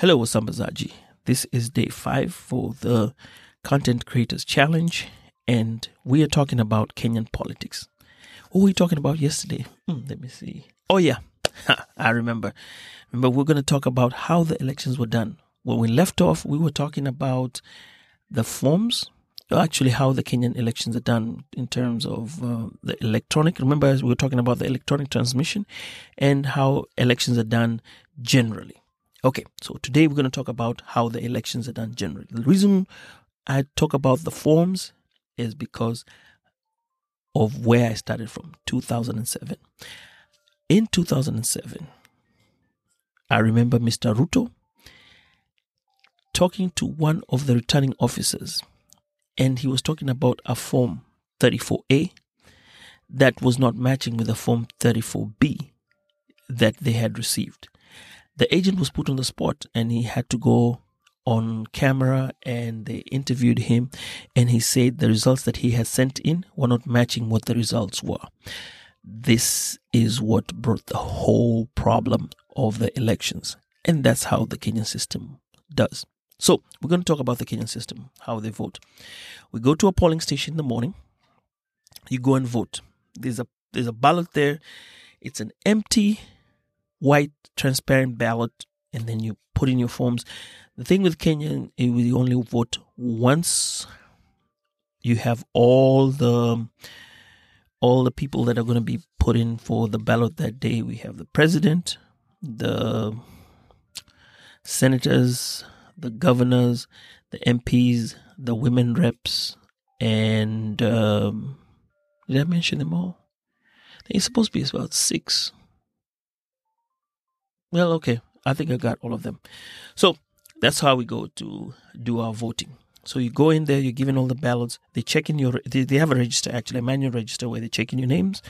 Hello, Wasambazaji. This is day five for the Content Creators Challenge, and we are talking about Kenyan politics. What were we talking about yesterday? Hmm, let me see. Oh, yeah, I remember. Remember, we're going to talk about how the elections were done. When we left off, we were talking about the forms, actually, how the Kenyan elections are done in terms of uh, the electronic. Remember, we were talking about the electronic transmission and how elections are done generally. Okay, so today we're going to talk about how the elections are done generally. The reason I talk about the forms is because of where I started from 2007. In 2007, I remember Mr. Ruto talking to one of the returning officers, and he was talking about a form 34A that was not matching with the form 34B that they had received the agent was put on the spot and he had to go on camera and they interviewed him and he said the results that he had sent in were not matching what the results were. This is what brought the whole problem of the elections and that's how the kenyan system does. So we're going to talk about the kenyan system how they vote. We go to a polling station in the morning. You go and vote. There's a there's a ballot there. It's an empty white transparent ballot and then you put in your forms. The thing with Kenya you only vote once. You have all the all the people that are going to be put in for the ballot that day. We have the president, the senators, the governors, the MPs, the women reps, and um, did I mention them all? Think it's supposed to be about six well, okay. I think I got all of them. So that's how we go to do our voting. So you go in there, you're given all the ballots. They check in your, they, they have a register, actually, a manual register where they check in your names.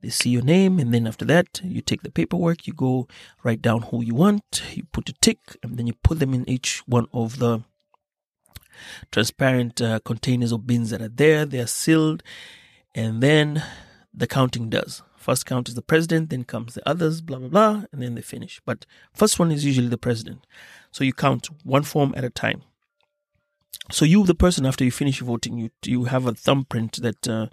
They see your name, and then after that, you take the paperwork, you go write down who you want, you put a tick, and then you put them in each one of the transparent uh, containers or bins that are there. They are sealed, and then the counting does. First count is the president, then comes the others, blah, blah, blah, and then they finish. But first one is usually the president. So you count one form at a time. So you, the person, after you finish voting, you you have a thumbprint that uh,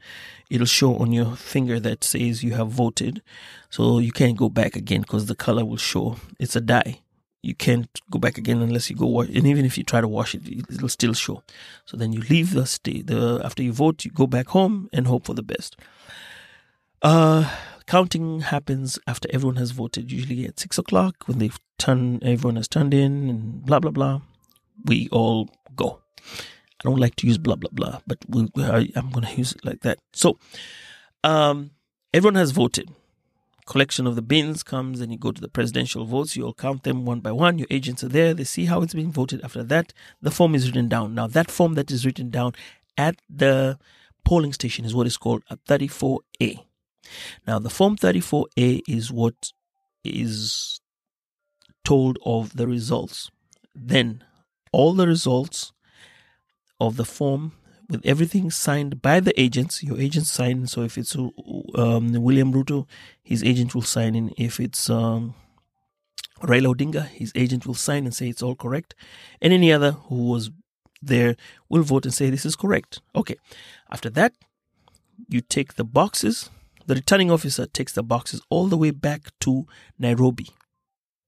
it'll show on your finger that says you have voted. So you can't go back again because the color will show. It's a dye. You can't go back again unless you go wash. And even if you try to wash it, it'll still show. So then you leave the state. The after you vote, you go back home and hope for the best. Uh, counting happens after everyone has voted, usually at six o'clock when they've turned, everyone has turned in and blah, blah, blah. We all go. I don't like to use blah, blah, blah, but we, I, I'm going to use it like that. So, um, everyone has voted. Collection of the bins comes and you go to the presidential votes. You all count them one by one. Your agents are there. They see how it's being voted. After that, the form is written down. Now, that form that is written down at the polling station is what is called a 34A. Now, the Form 34A is what is told of the results. Then, all the results of the form with everything signed by the agents, your agent sign. So, if it's um, William Ruto, his agent will sign in. If it's um, Raila Odinga, his agent will sign and say it's all correct. And any other who was there will vote and say this is correct. Okay. After that, you take the boxes the returning officer takes the boxes all the way back to Nairobi.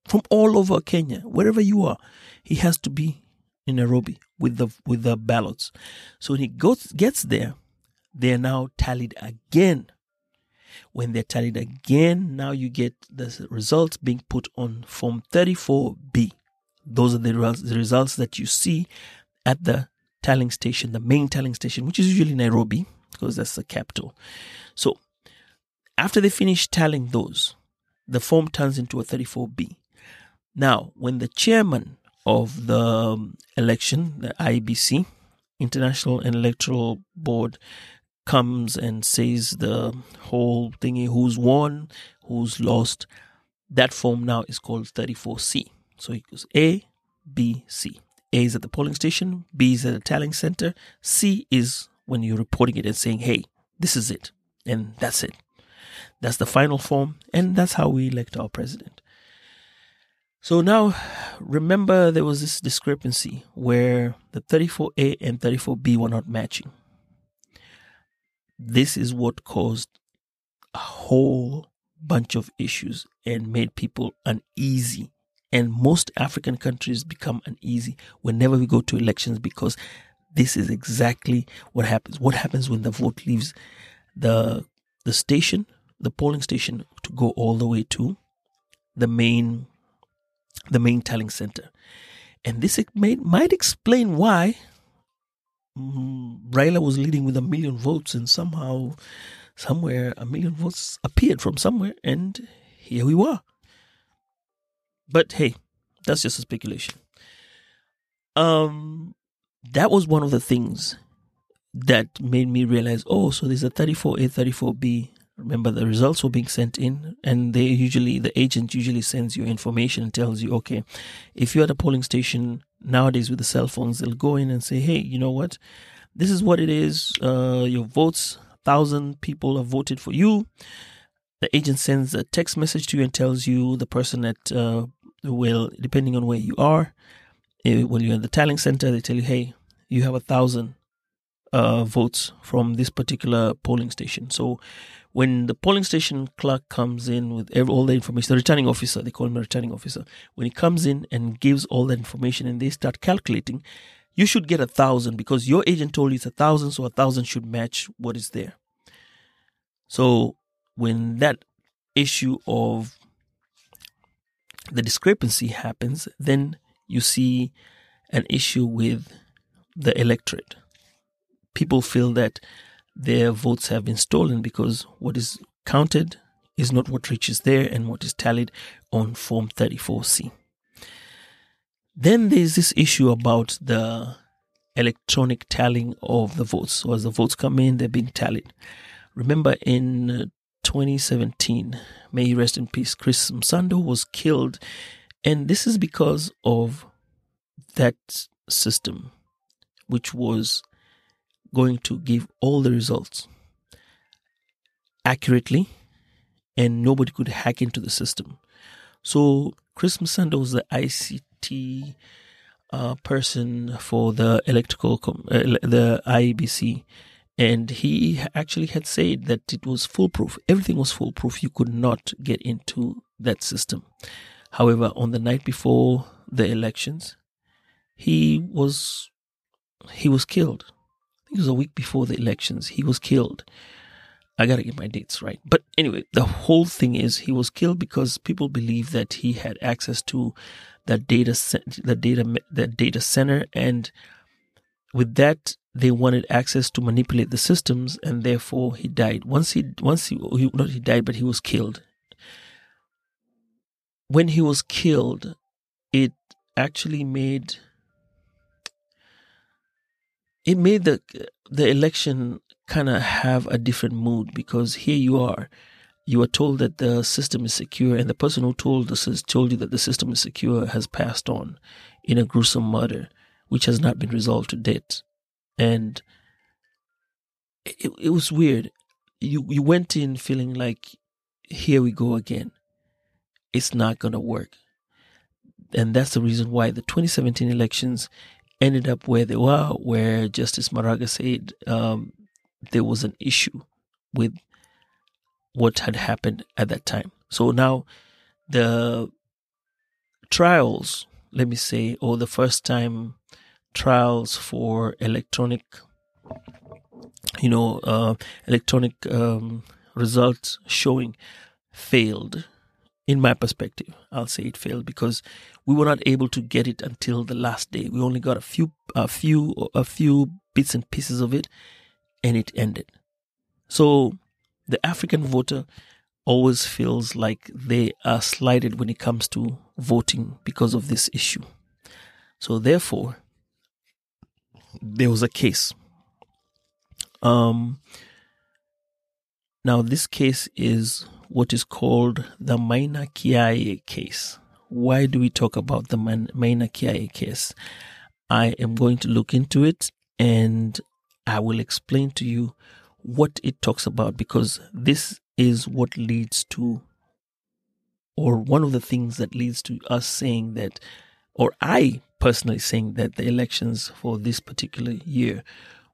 From all over Kenya, wherever you are, he has to be in Nairobi with the with the ballots. So when he goes gets there, they are now tallied again. When they're tallied again, now you get the results being put on Form 34B. Those are the, the results that you see at the tallying station, the main tallying station, which is usually Nairobi, because that's the capital. So after they finish tallying those, the form turns into a 34B. Now, when the chairman of the um, election, the IBC, International Electoral Board, comes and says the whole thingy who's won, who's lost, that form now is called 34C. So it goes A, B, C. A is at the polling station, B is at the tallying center, C is when you're reporting it and saying, hey, this is it. And that's it. That's the final form, and that's how we elect our president. So now, remember there was this discrepancy where the 34A and 34B were not matching. This is what caused a whole bunch of issues and made people uneasy. And most African countries become uneasy whenever we go to elections because this is exactly what happens. What happens when the vote leaves the the station, the polling station, to go all the way to the main the main tallying center, and this may, might explain why um, Raila was leading with a million votes, and somehow, somewhere, a million votes appeared from somewhere, and here we were. But hey, that's just a speculation. Um, that was one of the things that made me realize oh so there's a 34a 34b remember the results were being sent in and they usually the agent usually sends you information and tells you okay if you're at a polling station nowadays with the cell phones they'll go in and say hey you know what? This is what it is. Uh, your votes thousand people have voted for you. The agent sends a text message to you and tells you the person that uh, will depending on where you are eh, when you're in the tallying center they tell you hey you have a thousand uh, votes from this particular polling station. So when the polling station clerk comes in with every, all the information, the returning officer, they call him a returning officer, when he comes in and gives all that information and they start calculating, you should get a thousand because your agent told you it's a thousand, so a thousand should match what is there. So when that issue of the discrepancy happens, then you see an issue with the electorate people feel that their votes have been stolen because what is counted is not what reaches there and what is tallied on Form 34C. Then there's this issue about the electronic tallying of the votes. So as the votes come in, they're being tallied. Remember in uh, 2017, may he rest in peace, Chris Msando was killed. And this is because of that system, which was going to give all the results accurately and nobody could hack into the system. So Chris Msando was the ICT uh, person for the electrical, com- uh, the IEBC, and he actually had said that it was foolproof. Everything was foolproof. You could not get into that system. However, on the night before the elections, he was he was killed it was a week before the elections. He was killed. I gotta get my dates right. But anyway, the whole thing is he was killed because people believe that he had access to the data, the data, the data center, and with that they wanted access to manipulate the systems, and therefore he died. Once he, once he, he not he died, but he was killed. When he was killed, it actually made it made the the election kind of have a different mood because here you are. You are told that the system is secure and the person who told this told you that the system is secure has passed on in a gruesome murder which has not been resolved to date. And it, it was weird. You you went in feeling like here we go again. It's not going to work. And that's the reason why the 2017 elections ended up where they were, where Justice Maraga said um, there was an issue with what had happened at that time. So now the trials, let me say, or the first time trials for electronic, you know, uh, electronic um, results showing failed in my perspective, I'll say it failed because we were not able to get it until the last day. We only got a few, a few, a few bits and pieces of it, and it ended. So the African voter always feels like they are slighted when it comes to voting because of this issue. So therefore, there was a case. Um, now this case is what is called the Maina Kiai case. Why do we talk about the Maina Kiai case? I am going to look into it and I will explain to you what it talks about because this is what leads to, or one of the things that leads to us saying that, or I personally saying that the elections for this particular year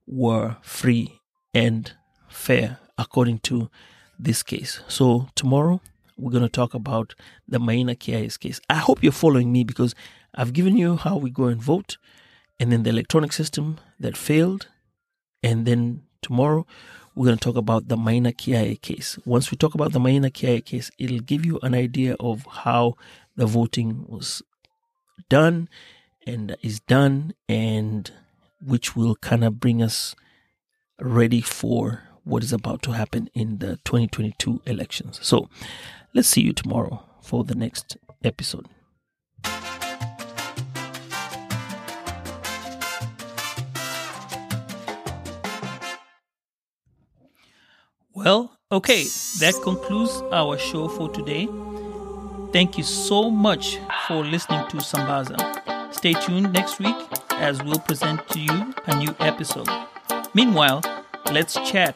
were free and fair according to this case. So tomorrow we're going to talk about the Maina Kiais case. I hope you're following me because I've given you how we go and vote and then the electronic system that failed. And then tomorrow we're going to talk about the Maina Kiai case. Once we talk about the Maina Kiai case, it'll give you an idea of how the voting was done and is done and which will kind of bring us ready for what is about to happen in the 2022 elections. So let's see you tomorrow for the next episode. Well, okay, that concludes our show for today. Thank you so much for listening to Sambaza. Stay tuned next week as we'll present to you a new episode. Meanwhile, let's chat